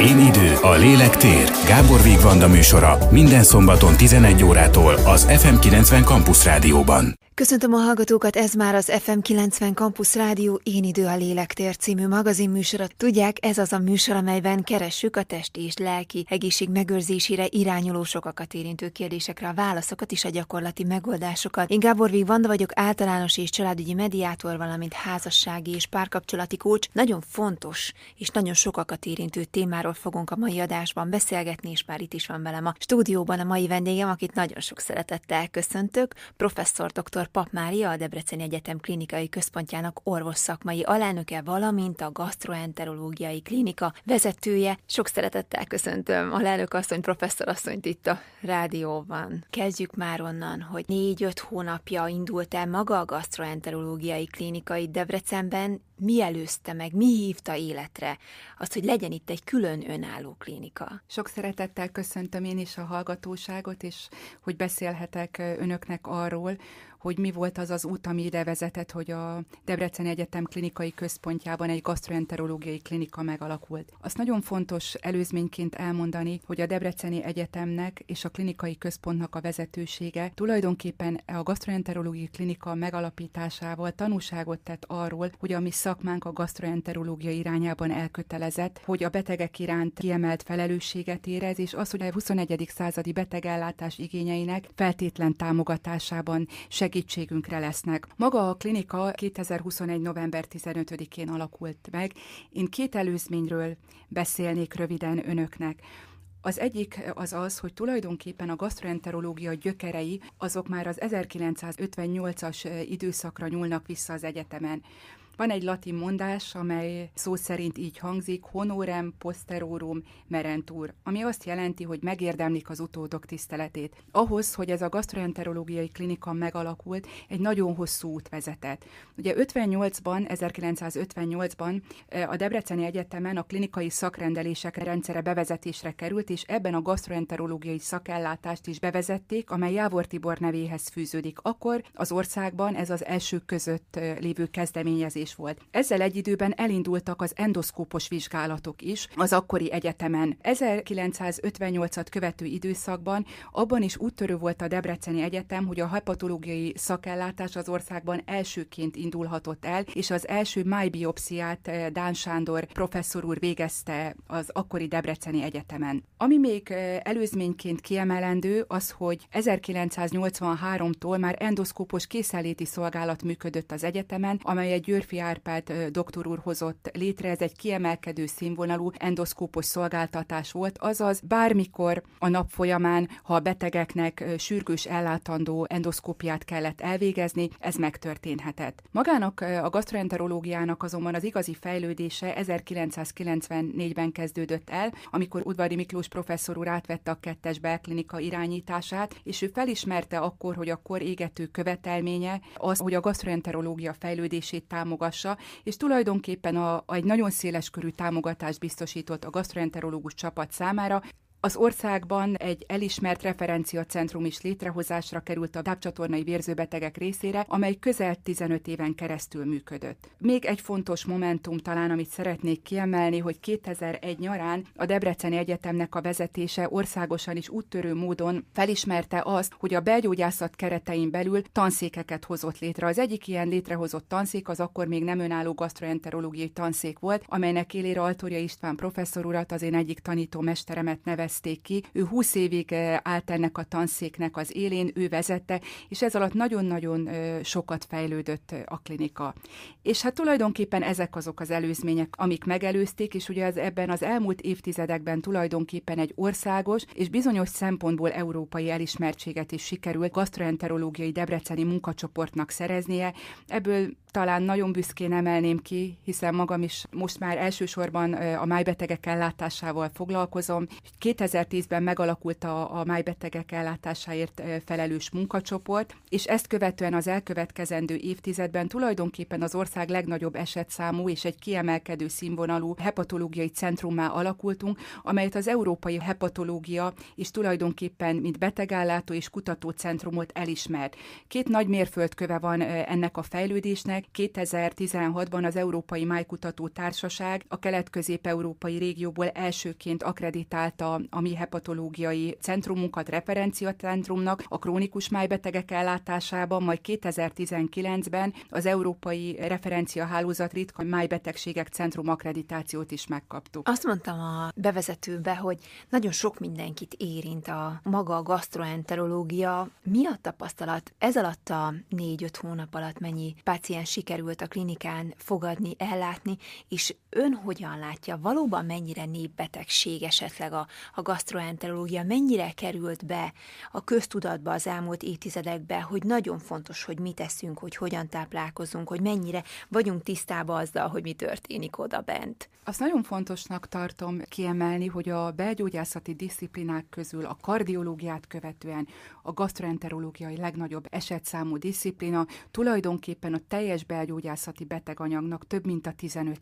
Én idő, a lélek tér. Gábor Vigvanda műsora minden szombaton 11 órától az FM90 Campus Rádióban. Köszöntöm a hallgatókat, ez már az FM 90 Campus Rádió Én idő a lélektér című magazinműsora. Tudják, ez az a műsor, amelyben keressük a testi és lelki egészség megőrzésére irányuló sokakat érintő kérdésekre a válaszokat és a gyakorlati megoldásokat. Én Gábor Vanda vagyok, általános és családügyi mediátor, valamint házassági és párkapcsolati kócs. Nagyon fontos és nagyon sokakat érintő témáról fogunk a mai adásban beszélgetni, és már itt is van velem a stúdióban a mai vendégem, akit nagyon sok szeretettel köszöntök, professzor dr. Pap Mária, a Debreceni Egyetem klinikai központjának orvos szakmai alelnöke, valamint a gastroenterológiai klinika vezetője. Sok szeretettel köszöntöm a lelnök asszony, professzor asszonyt itt a rádióban. Kezdjük már onnan, hogy négy-öt hónapja indult el maga a gastroenterológiai klinikai Debrecenben, mi előzte meg, mi hívta életre azt, hogy legyen itt egy külön önálló klinika? Sok szeretettel köszöntöm én is a hallgatóságot, és hogy beszélhetek önöknek arról, hogy mi volt az az út, ami ide vezetett, hogy a Debreceni Egyetem klinikai központjában egy gastroenterológiai klinika megalakult. Azt nagyon fontos előzményként elmondani, hogy a Debreceni Egyetemnek és a klinikai központnak a vezetősége tulajdonképpen a gastroenterológiai klinika megalapításával tanúságot tett arról, hogy a mi szakmánk a gastroenterológia irányában elkötelezett, hogy a betegek iránt kiemelt felelősséget érez, és az, hogy a 21. századi betegellátás igényeinek feltétlen támogatásában segítségünkre lesznek. Maga a klinika 2021. november 15-én alakult meg. Én két előzményről beszélnék röviden önöknek. Az egyik az az, hogy tulajdonképpen a gastroenterológia gyökerei azok már az 1958-as időszakra nyúlnak vissza az egyetemen. Van egy latin mondás, amely szó szerint így hangzik, honorem posterorum merentur, ami azt jelenti, hogy megérdemlik az utódok tiszteletét. Ahhoz, hogy ez a gastroenterológiai klinika megalakult, egy nagyon hosszú út vezetett. Ugye 58-ban, 1958-ban a Debreceni Egyetemen a klinikai szakrendelések rendszere bevezetésre került, és ebben a gastroenterológiai szakellátást is bevezették, amely Jávor Tibor nevéhez fűződik. Akkor az országban ez az első között lévő kezdeményezés is volt. Ezzel egy időben elindultak az endoszkópos vizsgálatok is az akkori egyetemen. 1958-at követő időszakban abban is úttörő volt a Debreceni Egyetem, hogy a hepatológiai szakellátás az országban elsőként indulhatott el, és az első májbiopsziát eh, Dán Sándor professzor úr végezte az akkori Debreceni Egyetemen. Ami még eh, előzményként kiemelendő, az, hogy 1983-tól már endoszkópos készenléti szolgálat működött az egyetemen, amely egy Győrfi Árpád doktor úr hozott létre, ez egy kiemelkedő színvonalú endoszkópos szolgáltatás volt, azaz bármikor a nap folyamán, ha a betegeknek sürgős ellátandó endoszkópiát kellett elvégezni, ez megtörténhetett. Magának a gastroenterológiának azonban az igazi fejlődése 1994-ben kezdődött el, amikor Udvari Miklós professzor úr átvette a kettes belklinika irányítását, és ő felismerte akkor, hogy a kor égető követelménye az, hogy a gastroenterológia fejlődését támogat támogassa, és tulajdonképpen a, a egy nagyon széles körű támogatást biztosított a gastroenterológus csapat számára, az országban egy elismert referenciacentrum is létrehozásra került a tápcsatornai vérzőbetegek részére, amely közel 15 éven keresztül működött. Még egy fontos momentum talán, amit szeretnék kiemelni, hogy 2001 nyarán a Debreceni Egyetemnek a vezetése országosan is úttörő módon felismerte azt, hogy a belgyógyászat keretein belül tanszékeket hozott létre. Az egyik ilyen létrehozott tanszék az akkor még nem önálló gastroenterológiai tanszék volt, amelynek élére Altória István professzor urat, az én egyik tanító mesteremet neve nevezték ki. Ő 20 évig eh, állt ennek a tanszéknek az élén, ő vezette, és ez alatt nagyon-nagyon eh, sokat fejlődött eh, a klinika. És hát tulajdonképpen ezek azok az előzmények, amik megelőzték, és ugye az ebben az elmúlt évtizedekben tulajdonképpen egy országos és bizonyos szempontból európai elismertséget is sikerült gastroenterológiai debreceni munkacsoportnak szereznie. Ebből talán nagyon büszkén emelném ki, hiszen magam is most már elsősorban a májbetegek ellátásával foglalkozom. 2010-ben megalakult a, a májbetegek ellátásáért felelős munkacsoport, és ezt követően az elkövetkezendő évtizedben tulajdonképpen az ország legnagyobb esetszámú és egy kiemelkedő színvonalú hepatológiai centrummá alakultunk, amelyet az Európai Hepatológia is tulajdonképpen mint betegállátó és kutatócentrumot elismert. Két nagy mérföldköve van ennek a fejlődésnek, 2016-ban az Európai Májkutató Társaság a kelet-közép-európai régióból elsőként akreditálta a mi hepatológiai centrumunkat referenciacentrumnak a krónikus májbetegek ellátásában, majd 2019-ben az Európai Referenciahálózat ritka májbetegségek centrum akkreditációt is megkaptuk. Azt mondtam a bevezetőbe, hogy nagyon sok mindenkit érint a maga a gastroenterológia. Mi a tapasztalat? Ez alatt a négy-öt hónap alatt mennyi páciens sikerült a klinikán fogadni, ellátni, és ön hogyan látja, valóban mennyire népbetegség esetleg a, a gastroenterológia, mennyire került be a köztudatba az elmúlt évtizedekbe, hogy nagyon fontos, hogy mit teszünk, hogy hogyan táplálkozunk, hogy mennyire vagyunk tisztában azzal, hogy mi történik oda bent. Azt nagyon fontosnak tartom kiemelni, hogy a belgyógyászati disziplinák közül a kardiológiát követően a gastroenterológiai legnagyobb esetszámú disziplina tulajdonképpen a teljes belgyógyászati beteganyagnak több mint a 15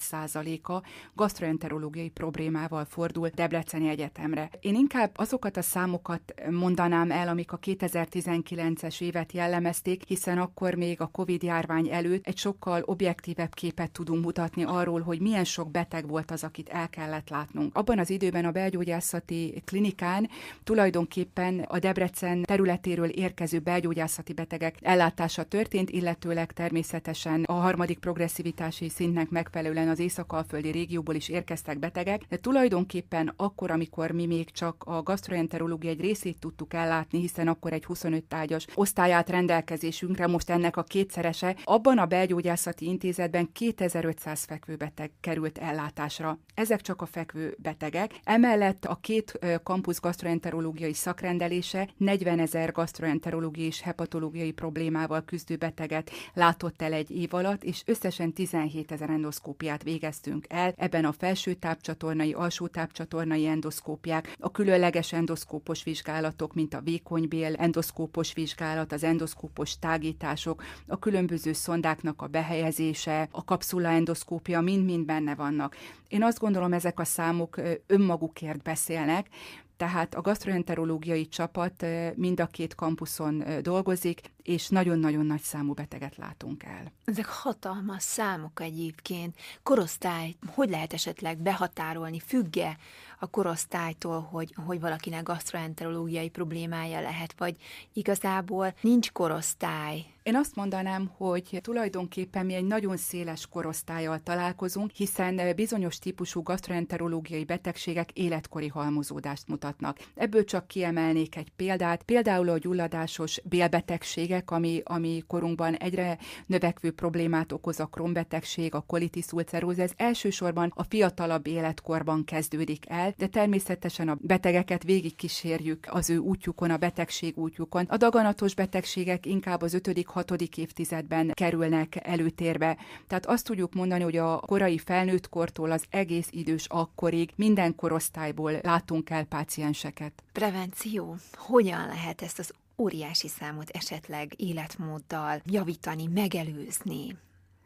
a gastroenterológiai problémával fordul Debreceni Egyetemre. Én inkább azokat a számokat mondanám el, amik a 2019-es évet jellemezték, hiszen akkor még a COVID járvány előtt egy sokkal objektívebb képet tudunk mutatni arról, hogy milyen sok beteg volt az, akit el kellett látnunk. Abban az időben a belgyógyászati klinikán tulajdonképpen a Debrecen területéről érkező belgyógyászati betegek ellátása történt, illetőleg természetesen a harmadik progresszivitási szintnek megfelelően az észak-alföldi régióból is érkeztek betegek, de tulajdonképpen akkor, amikor mi még csak a gastroenterológia egy részét tudtuk ellátni, hiszen akkor egy 25 tágyas osztályát rendelkezésünkre, most ennek a kétszerese, abban a belgyógyászati intézetben 2500 fekvőbeteg került ellátásra. Ezek csak a fekvő betegek. Emellett a két kampusz gastroenterológiai szakrendelése 40 ezer gastroenterológiai és hepatológiai problémával küzdő beteget látott el egy év alatt, és összesen 17 ezer endoszkópiát végeztünk el. Ebben a felső tápcsatornai, alsó tápcsatornai endoszkópiák, a különleges endoszkópos vizsgálatok, mint a vékonybél endoszkópos vizsgálat, az endoszkópos tágítások, a különböző szondáknak a behelyezése, a kapszula endoszkópia mind-mind benne vannak. Én azt gondolom, ezek a számok önmagukért beszélnek, tehát a gastroenterológiai csapat mind a két kampuszon dolgozik, és nagyon-nagyon nagy számú beteget látunk el. Ezek hatalmas számok egyébként. Korosztály, hogy lehet esetleg behatárolni, függe a korosztálytól, hogy, hogy valakinek gastroenterológiai problémája lehet, vagy igazából nincs korosztály, én azt mondanám, hogy tulajdonképpen mi egy nagyon széles korosztályjal találkozunk, hiszen bizonyos típusú gastroenterológiai betegségek életkori halmozódást mutatnak. Ebből csak kiemelnék egy példát, például a gyulladásos bélbetegségek, ami, ami korunkban egyre növekvő problémát okoz a krombetegség, a kolitis ulceróz, ez elsősorban a fiatalabb életkorban kezdődik el, de természetesen a betegeket végigkísérjük az ő útjukon, a betegség útjukon. A daganatos betegségek inkább az ötödik hatodik évtizedben kerülnek előtérbe. Tehát azt tudjuk mondani, hogy a korai felnőtt kortól az egész idős akkorig minden korosztályból látunk el pácienseket. Prevenció. Hogyan lehet ezt az óriási számot esetleg életmóddal javítani, megelőzni?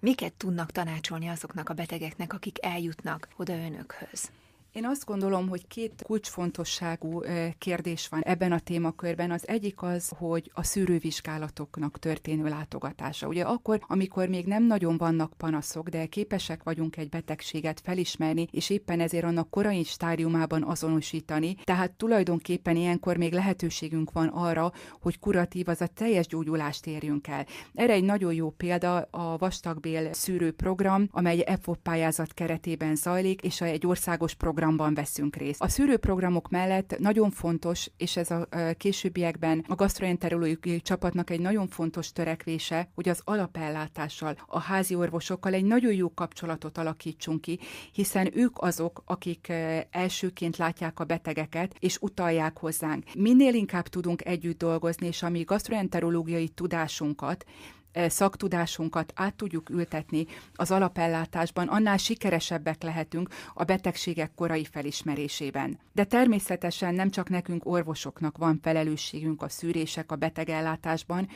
Miket tudnak tanácsolni azoknak a betegeknek, akik eljutnak oda önökhöz? Én azt gondolom, hogy két kulcsfontosságú kérdés van ebben a témakörben. Az egyik az, hogy a szűrővizsgálatoknak történő látogatása. Ugye akkor, amikor még nem nagyon vannak panaszok, de képesek vagyunk egy betegséget felismerni, és éppen ezért annak korai stádiumában azonosítani, tehát tulajdonképpen ilyenkor még lehetőségünk van arra, hogy kuratív, az a teljes gyógyulást érjünk el. Erre egy nagyon jó példa a vastagbél szűrőprogram, amely EFOP pályázat keretében zajlik, és egy országos program programban veszünk részt. A szűrőprogramok mellett nagyon fontos, és ez a későbbiekben a gastroenterológiai csapatnak egy nagyon fontos törekvése, hogy az alapellátással, a házi orvosokkal egy nagyon jó kapcsolatot alakítsunk ki, hiszen ők azok, akik elsőként látják a betegeket, és utalják hozzánk. Minél inkább tudunk együtt dolgozni, és ami gastroenterológiai tudásunkat, szaktudásunkat át tudjuk ültetni az alapellátásban, annál sikeresebbek lehetünk a betegségek korai felismerésében. De természetesen nem csak nekünk orvosoknak van felelősségünk a szűrések a betegellátásban,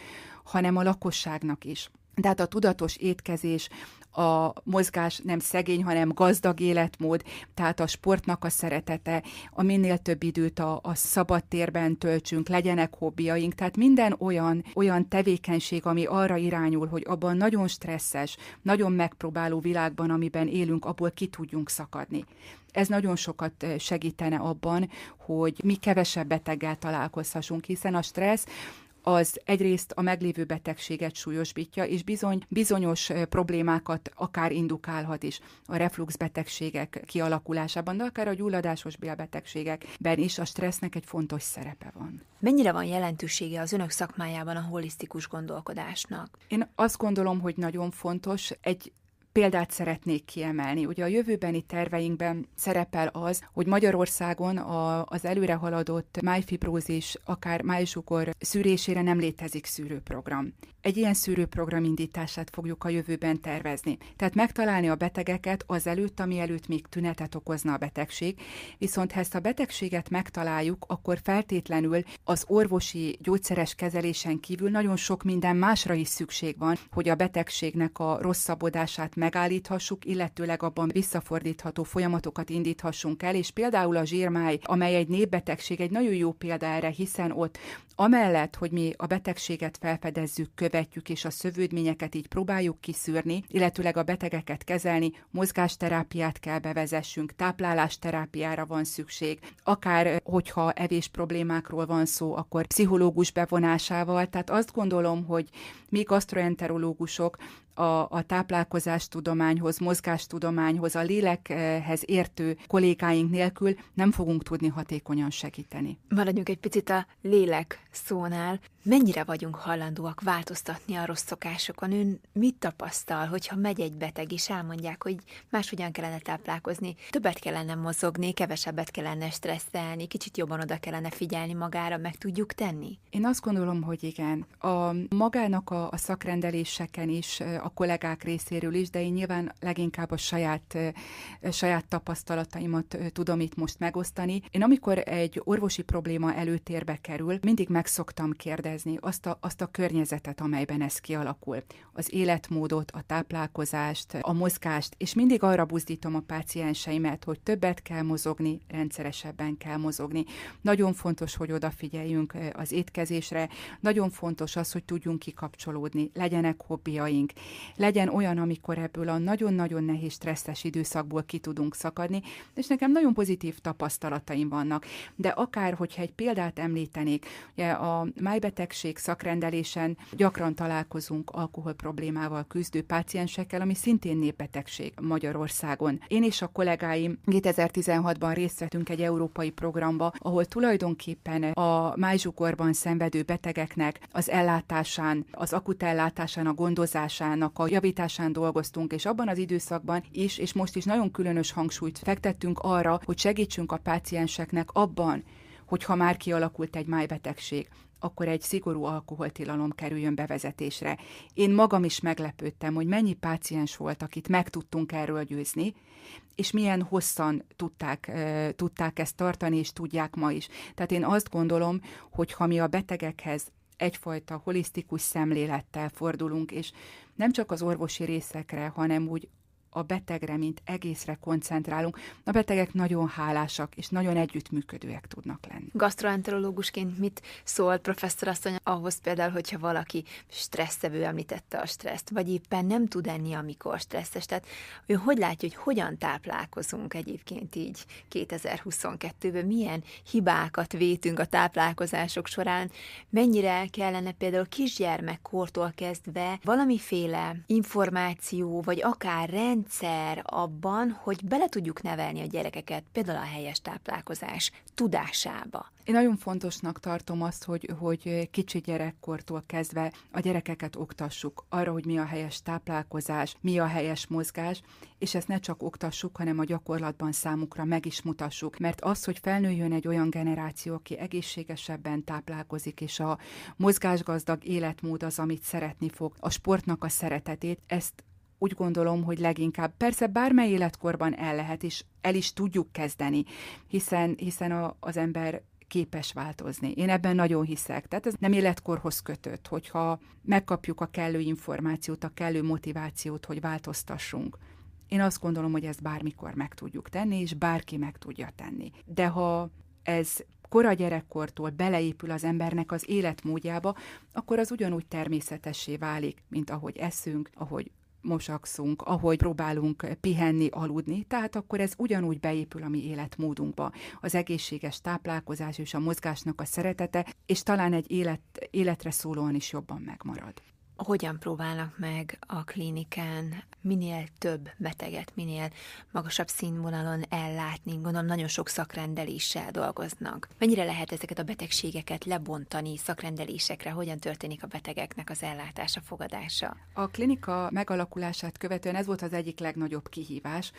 hanem a lakosságnak is. Tehát a tudatos étkezés, a mozgás nem szegény, hanem gazdag életmód, tehát a sportnak a szeretete, a minél több időt a, a szabad térben töltsünk, legyenek hobbiaink, tehát minden olyan, olyan tevékenység, ami arra irányul, hogy abban nagyon stresszes, nagyon megpróbáló világban, amiben élünk, abból ki tudjunk szakadni. Ez nagyon sokat segítene abban, hogy mi kevesebb beteggel találkozhassunk, hiszen a stressz az egyrészt a meglévő betegséget súlyosbítja, és bizony bizonyos problémákat akár indukálhat is a reflux betegségek kialakulásában, de akár a gyulladásos bélbetegségekben is a stressznek egy fontos szerepe van. Mennyire van jelentősége az önök szakmájában a holisztikus gondolkodásnak? Én azt gondolom, hogy nagyon fontos. Egy példát szeretnék kiemelni. Ugye a jövőbeni terveinkben szerepel az, hogy Magyarországon a, az előre haladott májfibrózis, akár májzsugor szűrésére nem létezik szűrőprogram. Egy ilyen szűrőprogram indítását fogjuk a jövőben tervezni. Tehát megtalálni a betegeket az előtt, ami előtt még tünetet okozna a betegség, viszont ha ezt a betegséget megtaláljuk, akkor feltétlenül az orvosi gyógyszeres kezelésen kívül nagyon sok minden másra is szükség van, hogy a betegségnek a rosszabbodását megállíthassuk, illetőleg abban visszafordítható folyamatokat indíthassunk el, és például a zsírmáj, amely egy népbetegség, egy nagyon jó példa erre, hiszen ott Amellett, hogy mi a betegséget felfedezzük, követjük, és a szövődményeket így próbáljuk kiszűrni, illetőleg a betegeket kezelni, mozgásterápiát kell bevezessünk, táplálásterápiára van szükség, akár hogyha evés problémákról van szó, akkor pszichológus bevonásával. Tehát azt gondolom, hogy mi gastroenterológusok a, a táplálkozástudományhoz, mozgástudományhoz, a lélekhez értő kollégáink nélkül nem fogunk tudni hatékonyan segíteni. Maradjunk egy picit a lélek szónál. Mennyire vagyunk hajlandóak változtatni a rossz szokásokon? Ön mit tapasztal, hogyha megy egy beteg, és elmondják, hogy máshogyan kellene táplálkozni, többet kellene mozogni, kevesebbet kellene stresszelni, kicsit jobban oda kellene figyelni magára, meg tudjuk tenni? Én azt gondolom, hogy igen. A magának a, a szakrendeléseken is a kollégák részéről is, de én nyilván leginkább a saját, saját tapasztalataimat tudom itt most megosztani. Én amikor egy orvosi probléma előtérbe kerül, mindig meg szoktam kérdezni azt a, azt a környezetet, amelyben ez kialakul. Az életmódot, a táplálkozást, a mozgást, és mindig arra buzdítom a pácienseimet, hogy többet kell mozogni, rendszeresebben kell mozogni. Nagyon fontos, hogy odafigyeljünk az étkezésre, nagyon fontos az, hogy tudjunk kikapcsolódni, legyenek hobbiaink, legyen olyan, amikor ebből a nagyon-nagyon nehéz stresszes időszakból ki tudunk szakadni, és nekem nagyon pozitív tapasztalataim vannak. De akár, hogyha egy példát említenék, ugye a májbetegség szakrendelésen gyakran találkozunk alkohol problémával küzdő páciensekkel, ami szintén népbetegség Magyarországon. Én és a kollégáim 2016-ban részt vettünk egy európai programba, ahol tulajdonképpen a májzsukorban szenvedő betegeknek az ellátásán, az akut ellátásán, a gondozásának a javításán dolgoztunk, és abban az időszakban is, és most is nagyon különös hangsúlyt fektettünk arra, hogy segítsünk a pácienseknek abban, hogy ha már kialakult egy májbetegség, akkor egy szigorú alkoholtilalom kerüljön bevezetésre. Én magam is meglepődtem, hogy mennyi páciens volt, akit meg tudtunk erről győzni, és milyen hosszan tudták, tudták ezt tartani, és tudják ma is. Tehát én azt gondolom, hogy ha mi a betegekhez egyfajta holisztikus szemlélettel fordulunk, és nem csak az orvosi részekre, hanem úgy a betegre, mint egészre koncentrálunk. A betegek nagyon hálásak és nagyon együttműködőek tudnak lenni. Gastroenterológusként mit szól professzor asszony ahhoz például, hogyha valaki stresszevő említette a stresszt, vagy éppen nem tud enni, amikor stresszes. Tehát ő hogy látja, hogy hogyan táplálkozunk egyébként így 2022-ben, milyen hibákat vétünk a táplálkozások során, mennyire kellene például kisgyermekkortól kezdve valamiféle információ, vagy akár rend rendszer abban, hogy bele tudjuk nevelni a gyerekeket például a helyes táplálkozás tudásába. Én nagyon fontosnak tartom azt, hogy, hogy kicsi gyerekkortól kezdve a gyerekeket oktassuk arra, hogy mi a helyes táplálkozás, mi a helyes mozgás, és ezt ne csak oktassuk, hanem a gyakorlatban számukra meg is mutassuk. Mert az, hogy felnőjön egy olyan generáció, aki egészségesebben táplálkozik, és a mozgásgazdag életmód az, amit szeretni fog, a sportnak a szeretetét, ezt úgy gondolom, hogy leginkább persze bármely életkorban el lehet, és el is tudjuk kezdeni, hiszen, hiszen a, az ember képes változni. Én ebben nagyon hiszek. Tehát ez nem életkorhoz kötött, hogyha megkapjuk a kellő információt, a kellő motivációt, hogy változtassunk. Én azt gondolom, hogy ezt bármikor meg tudjuk tenni, és bárki meg tudja tenni. De ha ez kora gyerekkortól beleépül az embernek az életmódjába, akkor az ugyanúgy természetessé válik, mint ahogy eszünk, ahogy mosakszunk, ahogy próbálunk pihenni, aludni, tehát akkor ez ugyanúgy beépül a mi életmódunkba. Az egészséges táplálkozás és a mozgásnak a szeretete, és talán egy élet, életre szólóan is jobban megmarad hogyan próbálnak meg a klinikán minél több beteget, minél magasabb színvonalon ellátni. Gondolom nagyon sok szakrendeléssel dolgoznak. Mennyire lehet ezeket a betegségeket lebontani szakrendelésekre? Hogyan történik a betegeknek az ellátása, fogadása? A klinika megalakulását követően ez volt az egyik legnagyobb kihívás,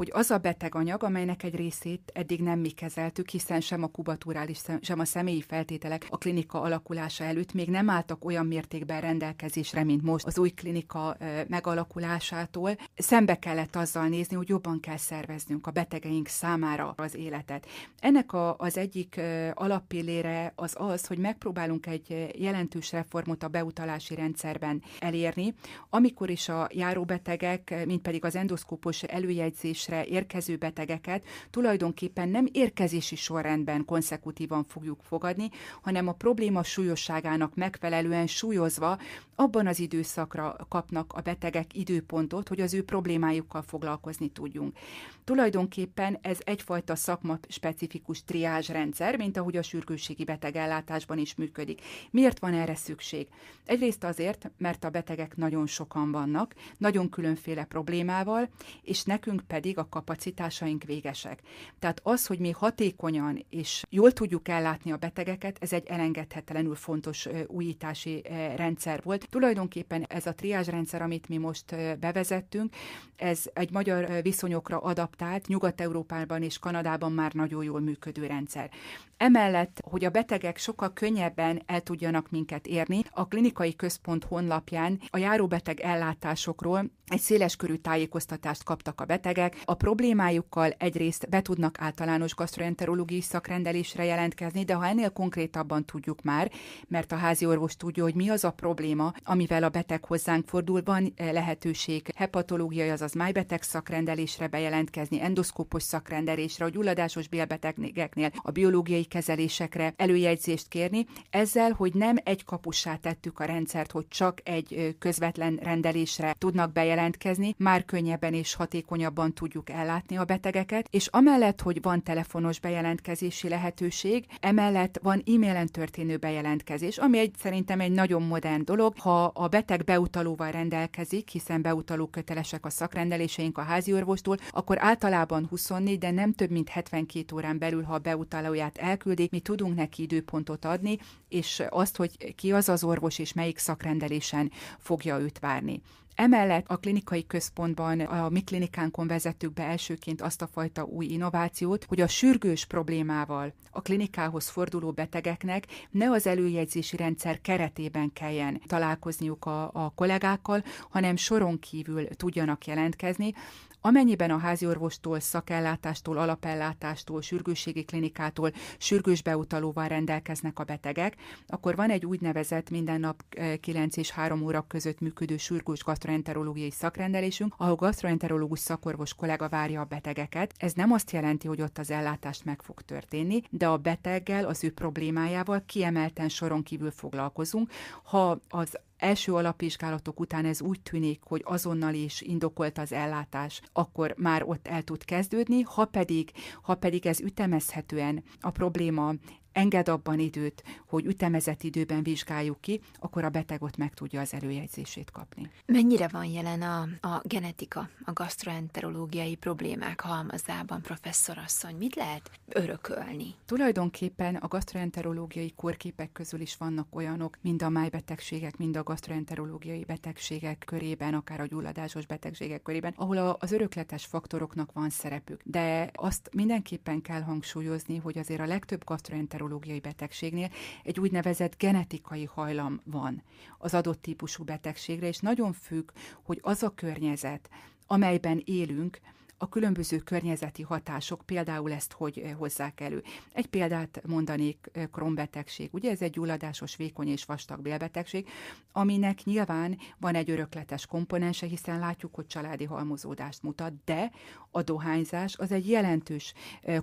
hogy az a beteganyag, amelynek egy részét eddig nem mi kezeltük, hiszen sem a kubaturális, sem a személyi feltételek a klinika alakulása előtt még nem álltak olyan mértékben rendelkezésre, mint most az új klinika megalakulásától. Szembe kellett azzal nézni, hogy jobban kell szerveznünk a betegeink számára az életet. Ennek a, az egyik alappillére az az, hogy megpróbálunk egy jelentős reformot a beutalási rendszerben elérni, amikor is a járóbetegek, mint pedig az endoszkópos előjegyzés kezelésre érkező betegeket tulajdonképpen nem érkezési sorrendben konszekutívan fogjuk fogadni, hanem a probléma súlyosságának megfelelően súlyozva abban az időszakra kapnak a betegek időpontot, hogy az ő problémájukkal foglalkozni tudjunk. Tulajdonképpen ez egyfajta szakma specifikus triázsrendszer, mint ahogy a sürgősségi betegellátásban is működik. Miért van erre szükség? Egyrészt azért, mert a betegek nagyon sokan vannak, nagyon különféle problémával, és nekünk pedig a kapacitásaink végesek. Tehát az, hogy mi hatékonyan és jól tudjuk ellátni a betegeket, ez egy elengedhetetlenül fontos újítási rendszer volt. Tulajdonképpen ez a triázsrendszer, amit mi most bevezettünk, ez egy magyar viszonyokra adaptált, Nyugat-Európában és Kanadában már nagyon jól működő rendszer. Emellett, hogy a betegek sokkal könnyebben el tudjanak minket érni, a klinikai központ honlapján a járóbeteg ellátásokról egy széleskörű tájékoztatást kaptak a betegek. A problémájukkal egyrészt be tudnak általános gastroenterológiai szakrendelésre jelentkezni, de ha ennél konkrétabban tudjuk már, mert a házi orvos tudja, hogy mi az a probléma, amivel a beteg hozzánk fordul, van eh, lehetőség hepatológiai, azaz májbeteg szakrendelésre bejelentkezni, endoszkópos szakrendelésre, a gyulladásos bélbetegeknél a biológiai kezelésekre előjegyzést kérni, ezzel, hogy nem egy kapussá tettük a rendszert, hogy csak egy közvetlen rendelésre tudnak bejelentkezni, már könnyebben és hatékonyabban tudjuk ellátni a betegeket, és amellett, hogy van telefonos bejelentkezési lehetőség, emellett van e-mailen történő bejelentkezés, ami egy szerintem egy nagyon modern dolog. Ha a beteg beutalóval rendelkezik, hiszen beutaló kötelesek a szakrendeléseink a házi orvostól, akkor általában 24, de nem több mint 72 órán belül, ha a beutalóját el elküldi, mi tudunk neki időpontot adni, és azt, hogy ki az az orvos és melyik szakrendelésen fogja őt várni. Emellett a klinikai központban, a mi klinikánkon vezettük be elsőként azt a fajta új innovációt, hogy a sürgős problémával a klinikához forduló betegeknek ne az előjegyzési rendszer keretében kelljen találkozniuk a, a kollégákkal, hanem soron kívül tudjanak jelentkezni, Amennyiben a háziorvostól, szakellátástól, alapellátástól, sürgősségi klinikától sürgős beutalóval rendelkeznek a betegek, akkor van egy úgynevezett minden nap 9 és 3 óra között működő sürgős gastroenterológiai szakrendelésünk, ahol gastroenterológus szakorvos kollega várja a betegeket. Ez nem azt jelenti, hogy ott az ellátást meg fog történni, de a beteggel, az ő problémájával kiemelten soron kívül foglalkozunk. Ha az első alapvizsgálatok után ez úgy tűnik, hogy azonnal is indokolt az ellátás, akkor már ott el tud kezdődni, ha pedig, ha pedig ez ütemezhetően a probléma enged abban időt, hogy ütemezett időben vizsgáljuk ki, akkor a beteg ott meg tudja az előjegyzését kapni. Mennyire van jelen a, a genetika, a gastroenterológiai problémák halmazában, professzorasszony? Mit lehet örökölni? Tulajdonképpen a gastroenterológiai kórképek közül is vannak olyanok, mind a májbetegségek, mind a gastroenterológiai betegségek körében, akár a gyulladásos betegségek körében, ahol az örökletes faktoroknak van szerepük. De azt mindenképpen kell hangsúlyozni, hogy azért a legtöbb gastroenterológiai neurológiai betegségnél egy úgynevezett genetikai hajlam van az adott típusú betegségre, és nagyon függ, hogy az a környezet, amelyben élünk, a különböző környezeti hatások például ezt hogy hozzák elő. Egy példát mondanék, krombetegség. Ugye ez egy gyulladásos, vékony és vastag bélbetegség, aminek nyilván van egy örökletes komponense, hiszen látjuk, hogy családi halmozódást mutat, de a dohányzás az egy jelentős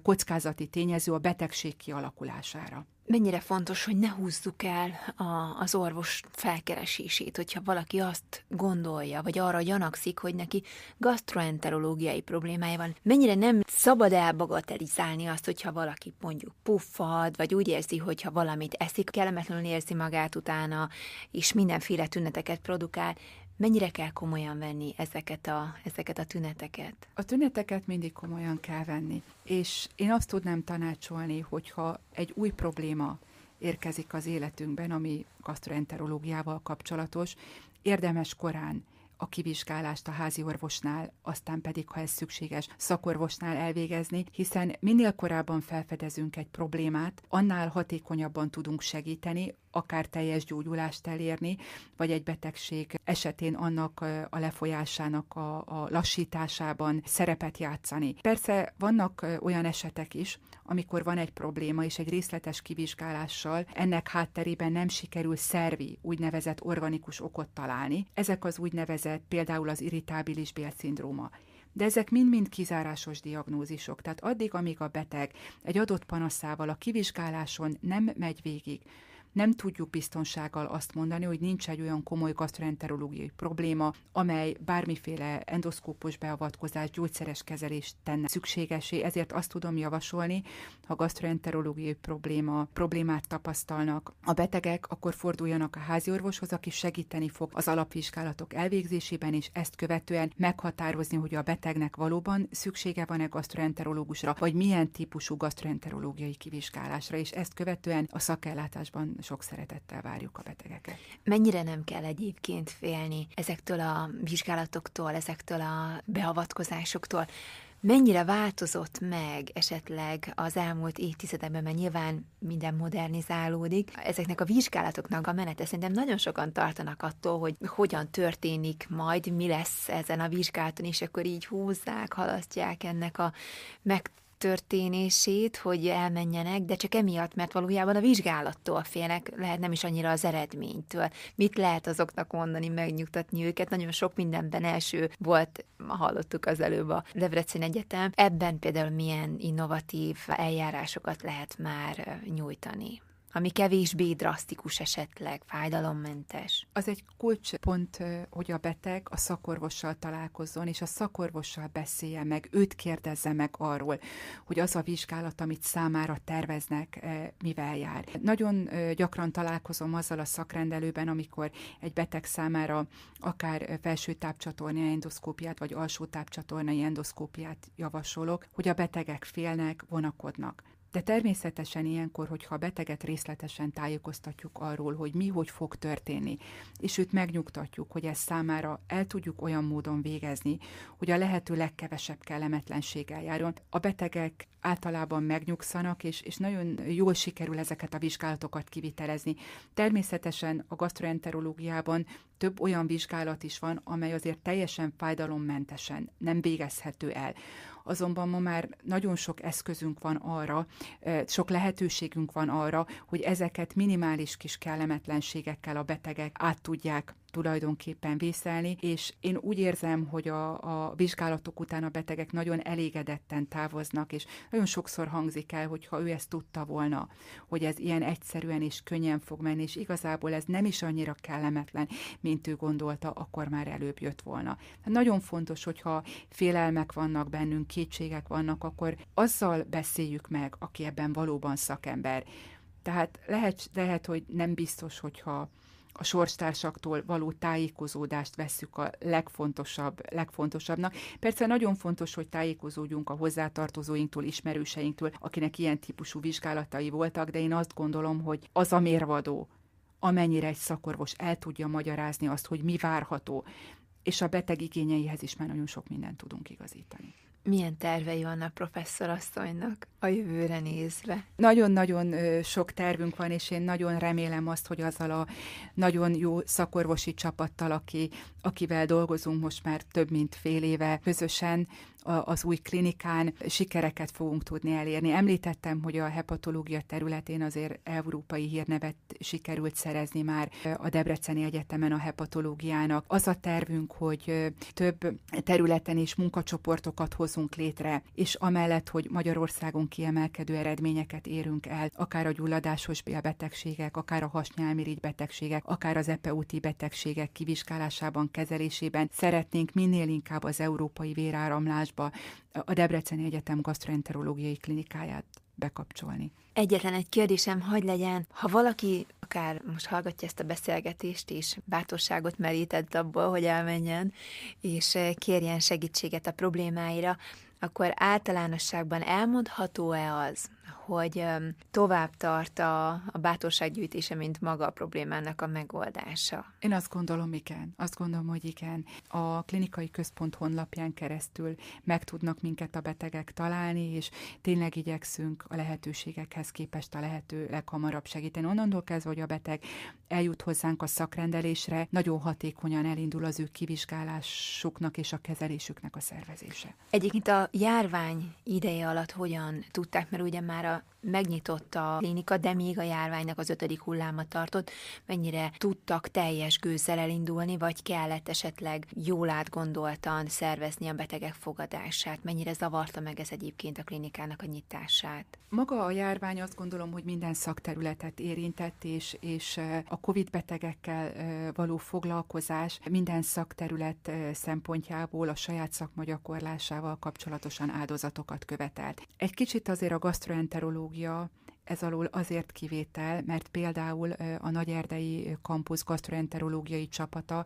kockázati tényező a betegség kialakulására. Mennyire fontos, hogy ne húzzuk el a, az orvos felkeresését, hogyha valaki azt gondolja, vagy arra gyanakszik, hogy neki gastroenterológiai problémája van. Mennyire nem szabad elbagatelizálni azt, hogyha valaki mondjuk puffad, vagy úgy érzi, hogyha valamit eszik, kellemetlenül érzi magát utána, és mindenféle tüneteket produkál Mennyire kell komolyan venni ezeket a, ezeket a tüneteket? A tüneteket mindig komolyan kell venni. És én azt tudnám tanácsolni, hogyha egy új probléma érkezik az életünkben, ami gastroenterológiával kapcsolatos, érdemes korán a kivizsgálást a házi orvosnál, aztán pedig, ha ez szükséges, szakorvosnál elvégezni, hiszen minél korábban felfedezünk egy problémát, annál hatékonyabban tudunk segíteni, akár teljes gyógyulást elérni, vagy egy betegség esetén annak a lefolyásának a, a lassításában szerepet játszani. Persze vannak olyan esetek is, amikor van egy probléma, és egy részletes kivizsgálással ennek hátterében nem sikerül szervi, úgynevezett organikus okot találni. Ezek az úgynevezett például az irritábilis bélszindróma. De ezek mind-mind kizárásos diagnózisok, tehát addig, amíg a beteg egy adott panaszával a kivizsgáláson nem megy végig, nem tudjuk biztonsággal azt mondani, hogy nincs egy olyan komoly gastroenterológiai probléma, amely bármiféle endoszkópos beavatkozás, gyógyszeres kezelést tenne szükségesé, ezért azt tudom javasolni, ha gastroenterológiai probléma, problémát tapasztalnak a betegek, akkor forduljanak a háziorvoshoz, aki segíteni fog az alapvizsgálatok elvégzésében, és ezt követően meghatározni, hogy a betegnek valóban szüksége van-e gastroenterológusra, vagy milyen típusú gastroenterológiai kivizsgálásra, és ezt követően a szakellátásban sok szeretettel várjuk a betegeket. Mennyire nem kell egyébként félni ezektől a vizsgálatoktól, ezektől a beavatkozásoktól? Mennyire változott meg esetleg az elmúlt évtizedekben, mert nyilván minden modernizálódik. Ezeknek a vizsgálatoknak a menete szerintem nagyon sokan tartanak attól, hogy hogyan történik majd, mi lesz ezen a vizsgálaton, és akkor így húzzák, halasztják ennek a meg történését, hogy elmenjenek, de csak emiatt, mert valójában a vizsgálattól félnek, lehet nem is annyira az eredménytől. Mit lehet azoknak mondani, megnyugtatni őket? Nagyon sok mindenben első volt, hallottuk az előbb a Debrecen Egyetem. Ebben például milyen innovatív eljárásokat lehet már nyújtani? Ami kevésbé drasztikus esetleg, fájdalommentes. Az egy kulcspont, hogy a beteg a szakorvossal találkozzon, és a szakorvossal beszélje meg, őt kérdezze meg arról, hogy az a vizsgálat, amit számára terveznek, mivel jár. Nagyon gyakran találkozom azzal a szakrendelőben, amikor egy beteg számára akár felső tápcsatorna endoszkópiát, vagy alsó tápcsatornai endoszkópiát javasolok, hogy a betegek félnek, vonakodnak. De természetesen ilyenkor, hogyha a beteget részletesen tájékoztatjuk arról, hogy mi hogy fog történni, és őt megnyugtatjuk, hogy ezt számára el tudjuk olyan módon végezni, hogy a lehető legkevesebb kellemetlenséggel járjon. A betegek általában megnyugszanak, és, és nagyon jól sikerül ezeket a vizsgálatokat kivitelezni. Természetesen a gastroenterológiában több olyan vizsgálat is van, amely azért teljesen fájdalommentesen nem végezhető el. Azonban ma már nagyon sok eszközünk van arra, sok lehetőségünk van arra, hogy ezeket minimális kis kellemetlenségekkel a betegek át tudják tulajdonképpen vészelni, és én úgy érzem, hogy a, a vizsgálatok után a betegek nagyon elégedetten távoznak, és nagyon sokszor hangzik el, hogy ha ő ezt tudta volna, hogy ez ilyen egyszerűen és könnyen fog menni, és igazából ez nem is annyira kellemetlen, mint ő gondolta, akkor már előbb jött volna. Nagyon fontos, hogyha félelmek vannak bennünk, kétségek vannak, akkor azzal beszéljük meg, aki ebben valóban szakember. Tehát lehet, lehet hogy nem biztos, hogyha a sorstársaktól való tájékozódást vesszük a legfontosabb, legfontosabbnak. Persze nagyon fontos, hogy tájékozódjunk a hozzátartozóinktól, ismerőseinktől, akinek ilyen típusú vizsgálatai voltak, de én azt gondolom, hogy az a mérvadó, amennyire egy szakorvos el tudja magyarázni azt, hogy mi várható, és a beteg igényeihez is már nagyon sok mindent tudunk igazítani. Milyen tervei vannak professzorasszonynak a jövőre nézve? Nagyon-nagyon sok tervünk van, és én nagyon remélem azt, hogy azzal a nagyon jó szakorvosi csapattal, aki, akivel dolgozunk most már több mint fél éve közösen, az új klinikán sikereket fogunk tudni elérni. Említettem, hogy a hepatológia területén azért európai hírnevet sikerült szerezni már a Debreceni Egyetemen a hepatológiának. Az a tervünk, hogy több területen is munkacsoportokat hozunk létre, és amellett, hogy Magyarországon kiemelkedő eredményeket érünk el, akár a gyulladásos betegségek, akár a hasnyálmirigy betegségek, akár az epeúti betegségek kivizsgálásában, kezelésében szeretnénk minél inkább az európai véráramlásba a Debreceni Egyetem gastroenterológiai klinikáját bekapcsolni. Egyetlen egy kérdésem, hogy legyen, ha valaki akár most hallgatja ezt a beszélgetést, és bátorságot merített abból, hogy elmenjen, és kérjen segítséget a problémáira, akkor általánosságban elmondható-e az, hogy tovább tart a, a bátorsággyűjtése, mint maga a problémának a megoldása? Én azt gondolom, igen. Azt gondolom, hogy igen. A klinikai központ honlapján keresztül meg tudnak minket a betegek találni, és tényleg igyekszünk a lehetőségekhez képest a lehető leghamarabb segíteni. Onnantól kezdve, hogy a beteg eljut hozzánk a szakrendelésre, nagyon hatékonyan elindul az ő kivizsgálásuknak és a kezelésüknek a szervezése. Egyébként a járvány ideje alatt hogyan tudták, mert ugye már a megnyitott a klinika, de még a járványnak az ötödik hulláma tartott, mennyire tudtak teljes gőzzel elindulni, vagy kellett esetleg jól átgondoltan szervezni a betegek fogadását, mennyire zavarta meg ez egyébként a klinikának a nyitását? Maga a járvány azt gondolom, hogy minden szakterületet érintett, és, és a COVID betegekkel való foglalkozás minden szakterület szempontjából a saját szakma gyakorlásával kapcsolatosan áldozatokat követelt. Egy kicsit azért a gastroenterológia ez alól azért kivétel, mert például a Nagyerdei Kampusz gastroenterológiai csapata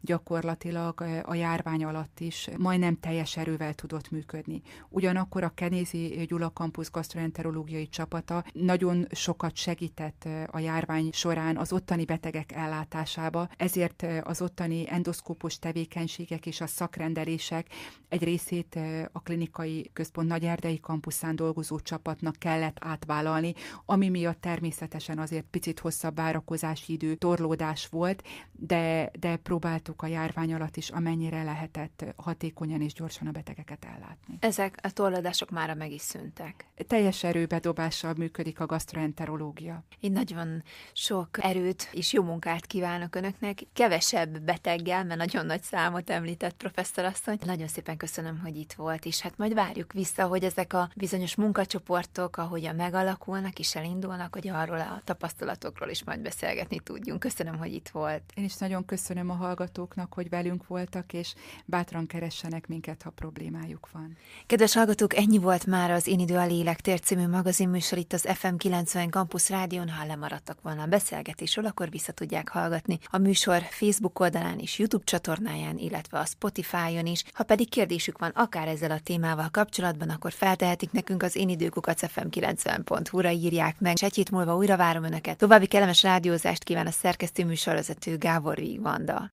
gyakorlatilag a járvány alatt is majdnem teljes erővel tudott működni. Ugyanakkor a Kenézi Gyula Kampusz gastroenterológiai csapata nagyon sokat segített a járvány során az ottani betegek ellátásába, ezért az ottani endoszkópos tevékenységek és a szakrendelések egy részét a klinikai központ Nagyerdei kampuszán dolgozó csapatnak kellett átvállalni, ami miatt természetesen azért picit hosszabb várakozási idő, torlódás volt, de, de próbáltuk a járvány alatt is amennyire lehetett hatékonyan és gyorsan a betegeket ellátni. Ezek a torlódások már meg is szűntek. Teljes erőbedobással működik a gastroenterológia. Én nagyon sok erőt és jó munkát kívánok Önöknek, kevesebb beteggel, mert nagyon nagy számot említett professzorasszony. Nagyon szépen köszönöm, hogy itt volt, és hát majd várjuk vissza, hogy ezek a bizonyos munkacsoportok, ahogyan megalakulnak, is elindulnak, hogy arról a tapasztalatokról is majd beszélgetni tudjunk. Köszönöm, hogy itt volt. Én is nagyon köszönöm a hallgatóknak, hogy velünk voltak, és bátran keressenek minket, ha problémájuk van. Kedves hallgatók, ennyi volt már az Én idő a lélektér című magazinműsor itt az FM 90 Campus Rádión. Ha lemaradtak volna a beszélgetésről, akkor vissza tudják hallgatni a műsor Facebook oldalán és YouTube csatornáján, illetve a Spotify-on is. Ha pedig kérdésük van akár ezzel a témával kapcsolatban, akkor feltehetik nekünk az én időkukat fm90.hu-ra írják meg, és egy hét múlva újra várom Önöket. További kellemes rádiózást kíván a szerkesztő műsorvezető Gábor Vigvanda.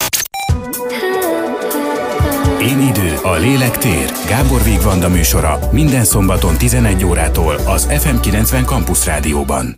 Én idő, a lélektér. Gábor Vigvanda műsora minden szombaton 11 órától az FM90 Campus Rádióban.